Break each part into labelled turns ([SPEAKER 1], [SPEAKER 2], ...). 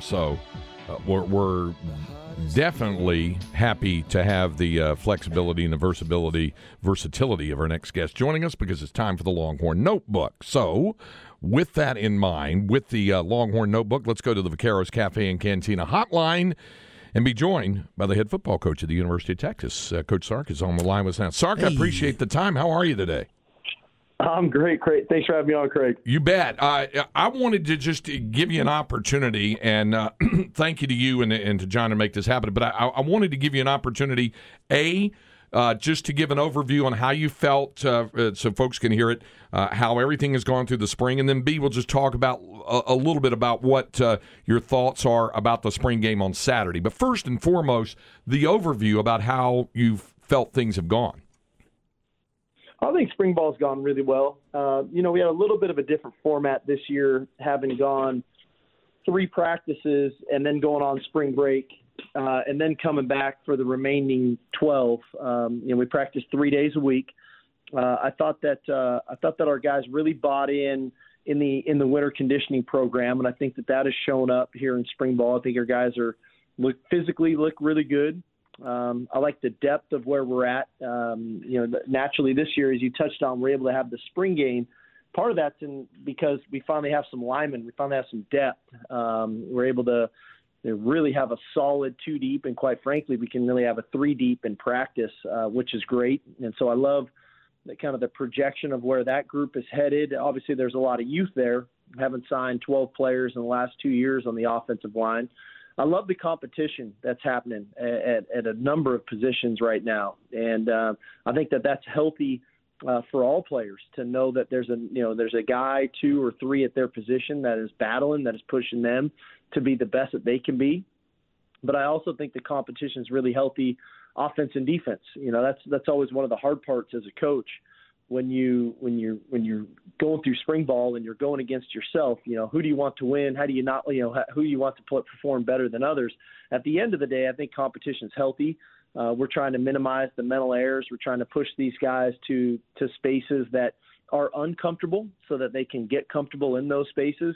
[SPEAKER 1] So uh, we're, we're, definitely happy to have the uh, flexibility and the versatility, versatility of our next guest joining us because it's time for the Longhorn Notebook. So, with that in mind, with the uh, Longhorn Notebook, let's go to the Vaqueros Cafe and Cantina hotline and be joined by the head football coach at the University of Texas. Uh, coach Sark is on the line with us now. Sark, hey. I appreciate the time. How are you today?
[SPEAKER 2] I'm great, Craig. Thanks for having me on, Craig.
[SPEAKER 1] You bet. Uh, I wanted to just give you an opportunity, and uh, thank you to you and, and, to John to make this happen. But I, I wanted to give you an opportunity, a uh, just to give an overview on how you felt, uh, uh, so folks can hear it, uh, how everything has gone through the spring, and then B, we'll just talk about a, a little bit about what your thoughts are about the spring game on Saturday. But first and foremost, the overview about how you felt things have gone.
[SPEAKER 2] I think spring ball's gone really well. Uh, you know, we had a little bit of a different format this year, having gone three practices and then going on spring break, uh, and then coming back for the remaining 12. Um, you know, we practiced three days a week. Uh, I thought that uh, I thought that our guys really bought in in the in the winter conditioning program, and I think that that has shown up here in spring ball. I think our guys are look physically look really good. Um, I like the depth of where we're at. Um, you know, naturally this year, as you touched on, we're able to have the spring game. Part of that's in because we finally have some linemen. We finally have some depth. Um, we're able to you know, really have a solid two deep, and quite frankly, we can really have a three deep in practice, uh, which is great. And so I love the kind of the projection of where that group is headed. Obviously, there's a lot of youth there. We haven't signed 12 players in the last two years on the offensive line. I love the competition that's happening at, at a number of positions right now, and uh, I think that that's healthy uh, for all players to know that there's a you know there's a guy, two or three at their position that is battling, that is pushing them to be the best that they can be. But I also think the competition is really healthy, offense and defense. You know that's that's always one of the hard parts as a coach when you when you when you're going through spring ball and you're going against yourself, you know, who do you want to win? How do you not, you know, who you want to put, perform better than others? At the end of the day, I think competition is healthy. Uh, we're trying to minimize the mental errors. We're trying to push these guys to to spaces that are uncomfortable so that they can get comfortable in those spaces.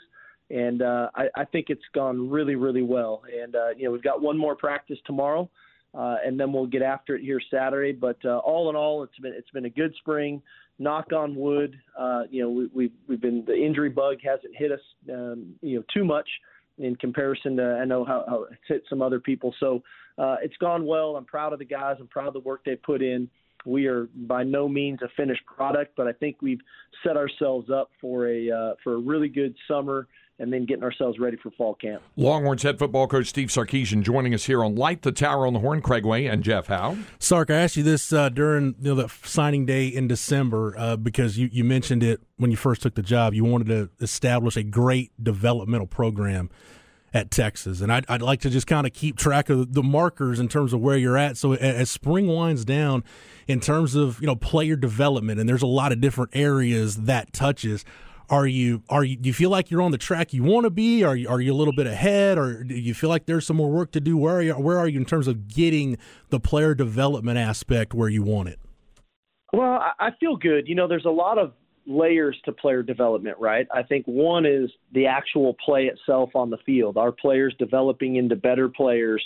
[SPEAKER 2] And uh, I, I think it's gone really, really well. And uh, you know, we've got one more practice tomorrow. Uh, and then we'll get after it here Saturday. But uh, all in all, it's been it's been a good spring knock on wood, uh, you know, we, we've we've been the injury bug hasn't hit us, um, you know, too much in comparison to I know how, how it's hit some other people. So uh, it's gone well. I'm proud of the guys. I'm proud of the work they put in. We are by no means a finished product, but I think we've set ourselves up for a uh, for a really good summer and then getting ourselves ready for fall camp.
[SPEAKER 1] Longhorns head football coach Steve Sarkisian joining us here on Light the Tower on the Horn. Craig Way and Jeff Howe.
[SPEAKER 3] Sark, I asked you this uh, during you know the signing day in December uh, because you, you mentioned it when you first took the job. You wanted to establish a great developmental program at Texas, and I'd, I'd like to just kind of keep track of the markers in terms of where you're at. So as spring winds down, in terms of you know player development, and there's a lot of different areas that touches are you are you do you feel like you're on the track you want to be? Are you are you a little bit ahead, or do you feel like there's some more work to do? Where are you where are you in terms of getting the player development aspect where you want it?
[SPEAKER 2] Well, I feel good. You know, there's a lot of layers to player development, right? I think one is the actual play itself on the field. Our players developing into better players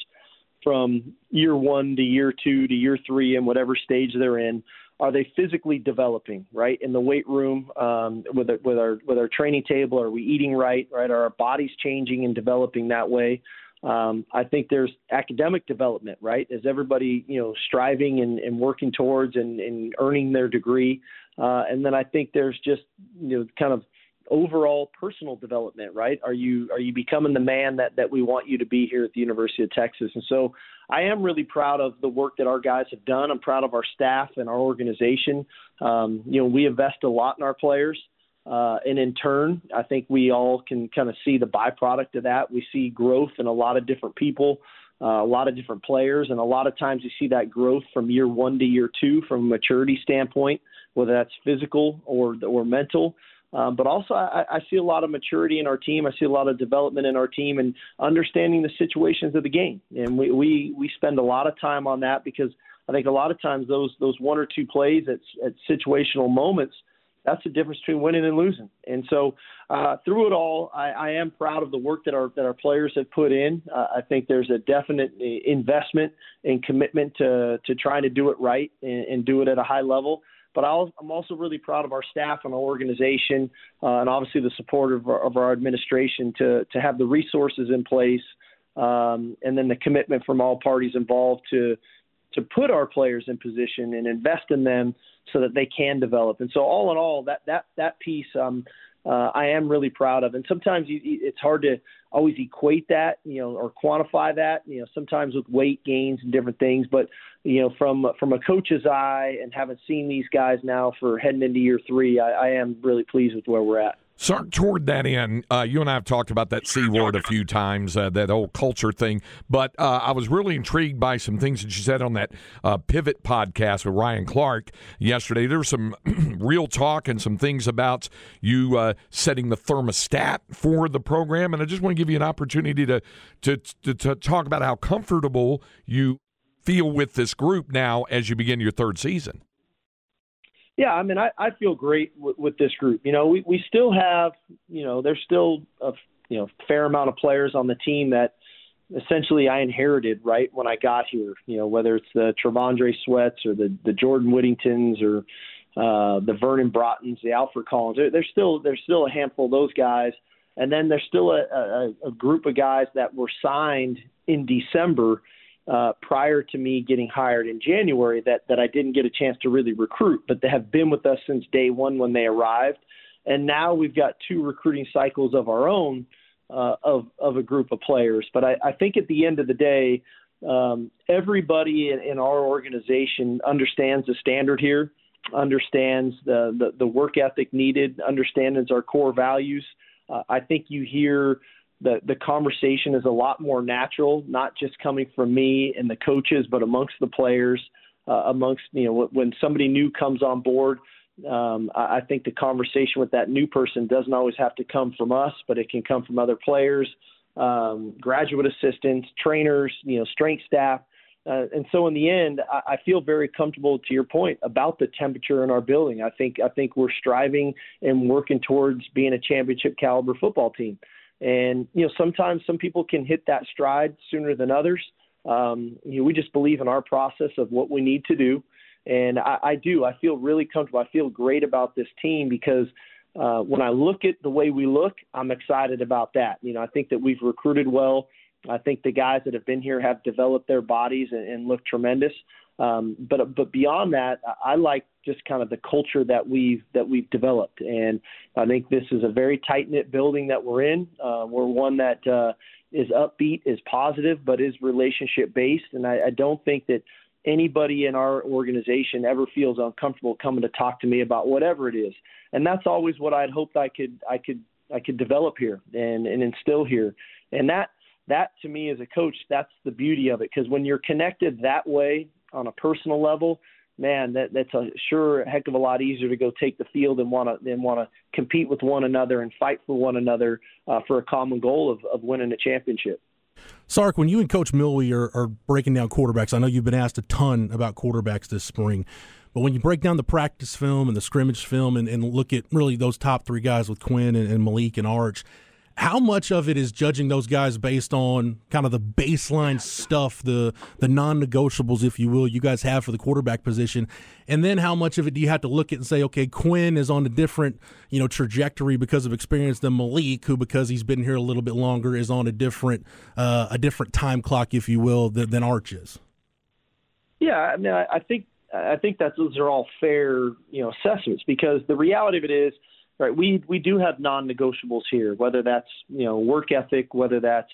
[SPEAKER 2] from year one to year two to year three and whatever stage they're in are they physically developing right? In the weight room um, with our, with our with our training table are we eating right right? Are our bodies changing and developing that way? Um, I think there's academic development right? Is everybody you know striving and, and working towards and, and earning their degree. Uh, and then I think there's just you know kind of overall personal development, right? Are you are you becoming the man that that we want you to be here at the University of Texas? And so I am really proud of the work that our guys have done. I'm proud of our staff and our organization. Um, you know, we invest a lot in our players. Uh, and in turn, I think we all can kind of see the byproduct of that. We see growth in a lot of different people, uh, a lot of different players, and a lot of times you see that growth from year one to year two from a maturity standpoint, whether that's physical or or mental. Um, but also, I, I see a lot of maturity in our team. I see a lot of development in our team and understanding the situations of the game. And we, we, we spend a lot of time on that because I think a lot of times those those one or two plays at, at situational moments, that's the difference between winning and losing. And so uh, through it all, I, I am proud of the work that our that our players have put in. Uh, I think there's a definite investment and commitment to to trying to do it right and, and do it at a high level. But I'll, I'm also really proud of our staff and our organization, uh, and obviously the support of our, of our administration to to have the resources in place, um, and then the commitment from all parties involved to to put our players in position and invest in them so that they can develop. And so all in all, that that that piece um, uh, I am really proud of. And sometimes you, it's hard to always equate that, you know, or quantify that, you know, sometimes with weight gains and different things. But you know, from from a coach's eye and having seen these guys now for heading into year three, I, I am really pleased with where we're at.
[SPEAKER 1] So toward that end, uh, you and I have talked about that C word a few times, uh, that old culture thing. But uh, I was really intrigued by some things that you said on that uh, Pivot podcast with Ryan Clark yesterday. There was some real talk and some things about you uh, setting the thermostat for the program. And I just want to give you an opportunity to, to, to, to talk about how comfortable you feel with this group now as you begin your third season.
[SPEAKER 2] Yeah, I mean, I, I feel great with, with this group. You know, we, we still have, you know, there's still a you know fair amount of players on the team that essentially I inherited right when I got here. You know, whether it's the T'Vondre Sweats or the the Jordan Whittingtons or uh, the Vernon Broughtons, the Alfred Collins. There, there's still there's still a handful of those guys, and then there's still a, a, a group of guys that were signed in December uh, prior to me getting hired in January that that I didn't get a chance to really recruit, but they have been with us since day one when they arrived, and now we've got two recruiting cycles of our own uh, of of a group of players. But I, I think at the end of the day, um, everybody in, in our organization understands the standard here, understands the the, the work ethic needed, understands our core values. Uh, I think you hear the the conversation is a lot more natural, not just coming from me and the coaches, but amongst the players, uh, amongst you know when somebody new comes on board. Um, I, think the conversation with that new person doesn't always have to come from us, but it can come from other players, um, graduate assistants, trainers, you know, strength staff. Uh, and so in the end, I, I feel very comfortable to your point about the temperature in our building. I think I think we're striving and working towards being a championship caliber football team. And you know, sometimes some people can hit that stride sooner than others. Um, you know, we just believe in our process of what we need to do, and I, I do. I feel really comfortable. I feel great about this team because uh, when I look at the way we look, I'm excited about that. You know, I think that we've recruited well. I think the guys that have been here have developed their bodies and, and look tremendous. Um, but but beyond that, I like just kind of the culture that we've that we've developed, and I think this is a very tight knit building that we're in. Uh, we're one that uh, is upbeat, is positive, but is relationship based, and I, I don't think that anybody in our organization ever feels uncomfortable coming to talk to me about whatever it is, and that's always what I'd hoped I could I could I could develop here and and instill here, and that that to me as a coach that's the beauty of it. Because when you're connected that way on a personal level, man, that that's a sure heck of a lot easier to go take the field and want to and want to compete with one another and fight for one another uh, for a common goal of, of winning a championship.
[SPEAKER 3] Sark, when you and Coach Milwee are, are breaking down quarterbacks, I know you've been asked a ton about quarterbacks this spring. But when you break down the practice film and the scrimmage film and, and look at really those top three guys with Quinn and, and Malik and Arch, how much of it is judging those guys based on kind of the baseline stuff, the the non-negotiables, if you will, you guys have for the quarterback position, and then how much of it do you have to look at and say, okay, Quinn is on a different you know trajectory because of experience than Malik, who because he's been here a little bit longer is on a different uh, a different time clock, if you will, than, than Arch is.
[SPEAKER 2] Yeah, I mean, I, I think I think that those are all fair you know assessments because the reality of it is right? We we do have non-negotiables here, whether that's you know work ethic, whether that's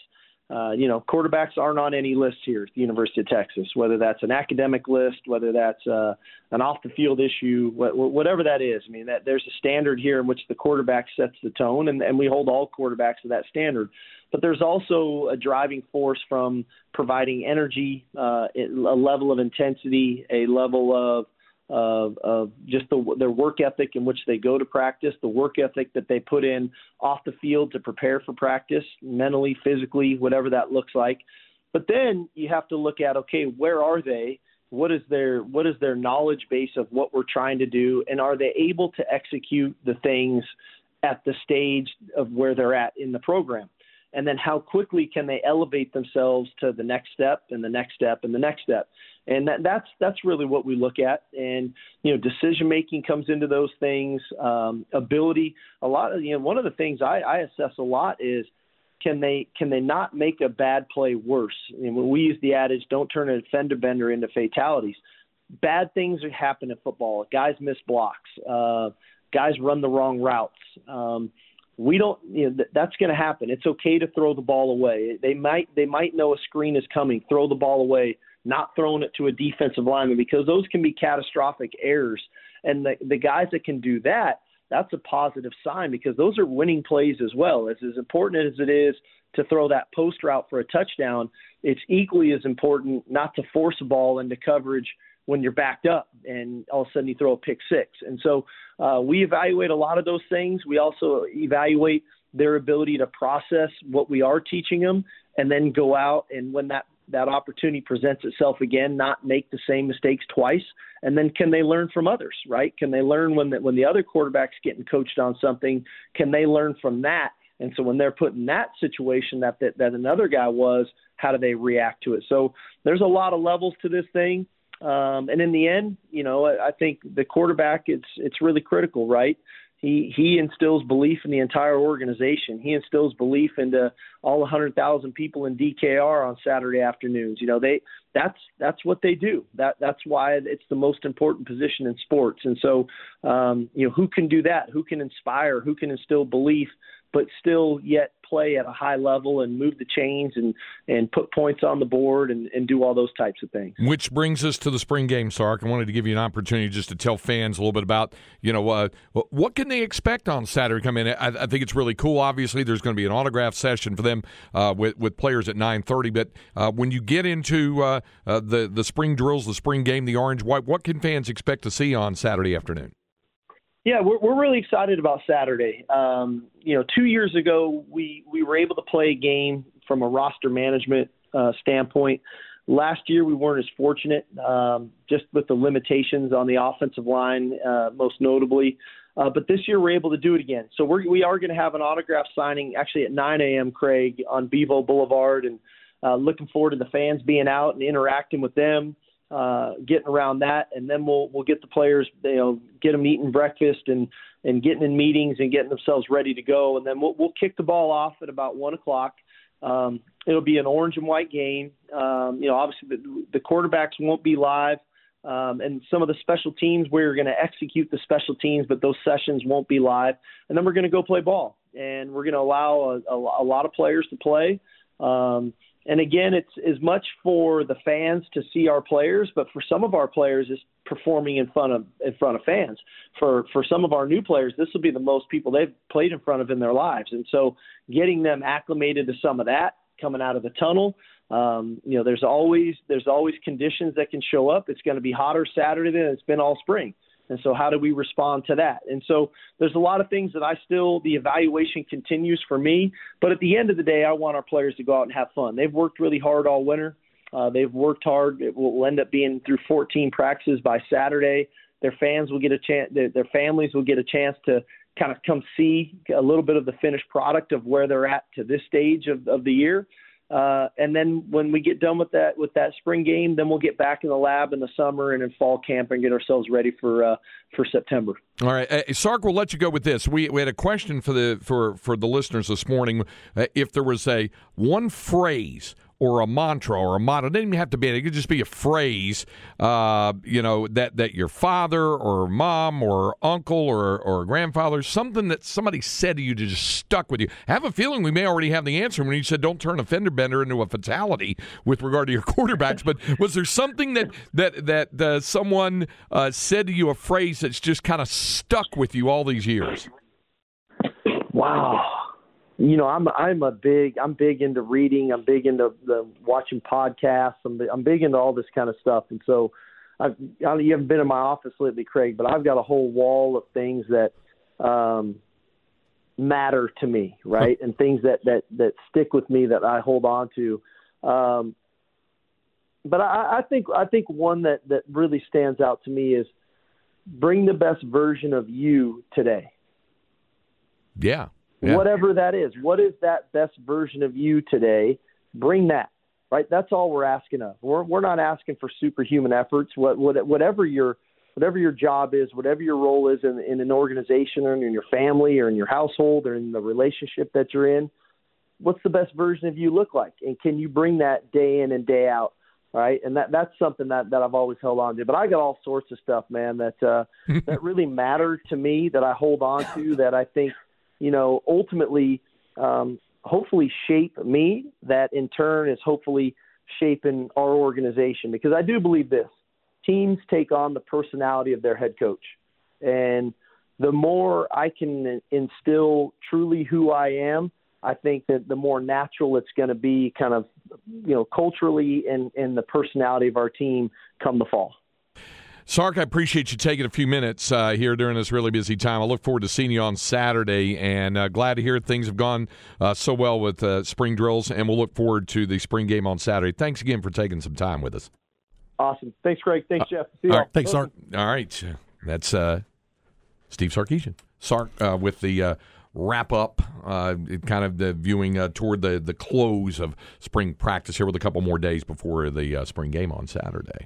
[SPEAKER 2] uh, you know, quarterbacks aren't on any list here at the University of Texas, whether that's an academic list, whether that's uh, an off the field issue, wh- whatever that is. I mean, that there's a standard here in which the quarterback sets the tone, and, and we hold all quarterbacks to that standard. But there's also a driving force from providing energy, uh, a level of intensity, a level of of, of just the, their work ethic in which they go to practice, the work ethic that they put in off the field to prepare for practice, mentally, physically, whatever that looks like. But then you have to look at okay, where are they? What is their what is their knowledge base of what we're trying to do, and are they able to execute the things at the stage of where they're at in the program? And then how quickly can they elevate themselves to the next step and the next step and the next step. And that, that's that's really what we look at. And you know decision making comes into those things um, ability. A lot of you know one of the things I, I assess a lot is can they can they not make a bad play worse? And when we use the adage don't turn a fender bender into fatalities. Bad things happen in football. Guys miss blocks. Uh, guys run the wrong routes. Um, we don't you know that's going to happen. It's okay to throw the ball away. They might they might know a screen is coming. Throw the ball away not throwing it to a defensive lineman because those can be catastrophic errors. And the the guys that can do that that's a positive sign because those are winning plays as well. As as important as it is to throw that post route for a touchdown it's equally as important not to force a ball into coverage when you're backed up and all of a sudden you throw a pick six. And so uh, we evaluate a lot of those things. We also evaluate their ability to process what we are teaching them and then go out and when that that opportunity presents itself again, not make the same mistakes twice. And then can they learn from others, right? Can they learn when the, when the other quarterback's getting coached on something? Can they learn from that? And so when they're put in that situation that, that, that another guy was, how do they react to it? So there's a lot of levels to this thing. Um, and in the end, you know, I, I think the quarterback it's it's really critical, right? He he instills belief in the entire organization. He instills belief into all 100,000 people in DKR on Saturday afternoons. You know, they that's that's what they do. That that's why it's the most important position in sports. And so, um, you know, who can do that? Who can inspire? Who can instill belief? but still yet play at a high level and move the chains and, and put points on the board and, and do all those types of things.
[SPEAKER 1] Which brings us to the spring game, Sark. I wanted to give you an opportunity just to tell fans a little bit about, you know, uh, what can they expect on Saturday? Come in, I, I, think it's really cool. Obviously, there's going to be an autograph session for them uh, with with players at 9:30. But uh, when you get into uh, uh, the the spring drills, the spring game, the orange white, what can fans expect to see on Saturday afternoon?
[SPEAKER 2] Yeah, we're we're really excited about Saturday. Um, you know, two years ago we we were able to play a game from a roster management uh, standpoint. Last year we weren't as fortunate, um, just with the limitations on the offensive line, uh, most notably. Uh, but this year we're able to do it again. So we're, we are going to have an autograph signing actually at 9 a.m. Craig on Bevo Boulevard, and uh, looking forward to the fans being out and interacting with them uh, getting around that, and then we'll we'll get the players, you know, get them eating breakfast and and getting in meetings and getting themselves ready to go, and then we'll we'll kick the ball off at about one o'clock. Um, it'll be an orange and white game. Um, you know, obviously the, the quarterbacks won't be live, um, and some of the special teams we're going to execute the special teams, but those sessions won't be live. And then we're going to go play ball, and we're going to allow a, a, a lot of players to play. Um, and again, it's as much for the fans to see our players, but for some of our players, it's performing in front of in front of fans. For for some of our new players, this will be the most people they've played in front of in their lives, and so getting them acclimated to some of that coming out of the tunnel. Um, you know, there's always there's always conditions that can show up. It's going to be hotter Saturday than it's been all spring. And so, how do we respond to that? And so, there's a lot of things that I still, the evaluation continues for me. But at the end of the day, I want our players to go out and have fun. They've worked really hard all winter. Uh, they've worked hard. It will end up being through 14 practices by Saturday. Their fans will get a chance. Their, their families will get a chance to kind of come see a little bit of the finished product of where they're at to this stage of, of the year. Uh, and then when we get done with that with that spring game, then we'll get back in the lab in the summer and in fall camp and get ourselves ready for uh, for September.
[SPEAKER 1] All right, uh, Sark, we'll let you go with this. We, we had a question for the for for the listeners this morning. Uh, if there was a one phrase or a mantra or a motto. It doesn't even have to be. It could just be a phrase. Uh, you know that that your father or mom or uncle or or grandfather, something that somebody said to you that just stuck with you. I have a feeling we may already have the answer when you said don't turn a fender bender into a fatality with regard to your quarterbacks. but was there something that that that uh, someone uh, said to you, a phrase that's just kind of stuck with you all these years?
[SPEAKER 2] Wow you know, I'm I'm a big I'm big into reading. I'm big into the watching podcasts. I'm I'm big into all this kind of stuff. And so, I've I, you haven't been in my office lately, Craig, but I've got a whole wall of things that um, matter to me, right, and things that that that stick with me that I hold on to. Um, but I, I think I think one that that really stands out to me is bring the best version of you today.
[SPEAKER 1] Yeah,
[SPEAKER 2] yeah. whatever that is. What is that best version of you today? Bring that. Right. That's all we're asking of. We're we're not asking for superhuman efforts. What, what whatever your whatever your job is, whatever your role is in, in an organization or in your family or in your household or in the relationship that you're in, what's the best version of you look like? And can you bring that day in and day out? Right. And that, that's something that, that I've always held on to. But I got all sorts of stuff, man, that, uh, that really matter to me that I hold on to that I think you know, ultimately, um, hopefully shape me. That in turn is hopefully shaping our organization because I do believe this: teams take on the personality of their head coach, and the more I can instill truly who I am, I think that the more natural it's going to be, kind of, you know, culturally and and the personality of our team come the fall.
[SPEAKER 1] Sark, I appreciate you taking a few minutes uh, here during this really busy time. I look forward to seeing you on Saturday, and uh, glad to hear things have gone uh, so well with uh, spring drills. And we'll look forward to the spring game on Saturday. Thanks again for taking some time with us.
[SPEAKER 2] Awesome. Thanks, Greg. Thanks, Jeff. See you all.
[SPEAKER 3] Right. Thanks, Sark.
[SPEAKER 1] All right, that's uh, Steve Sarkisian. Sark uh, with the wrap up, uh, kind of the viewing uh, toward the, the close of spring practice here with a couple more days before the uh, spring game on Saturday.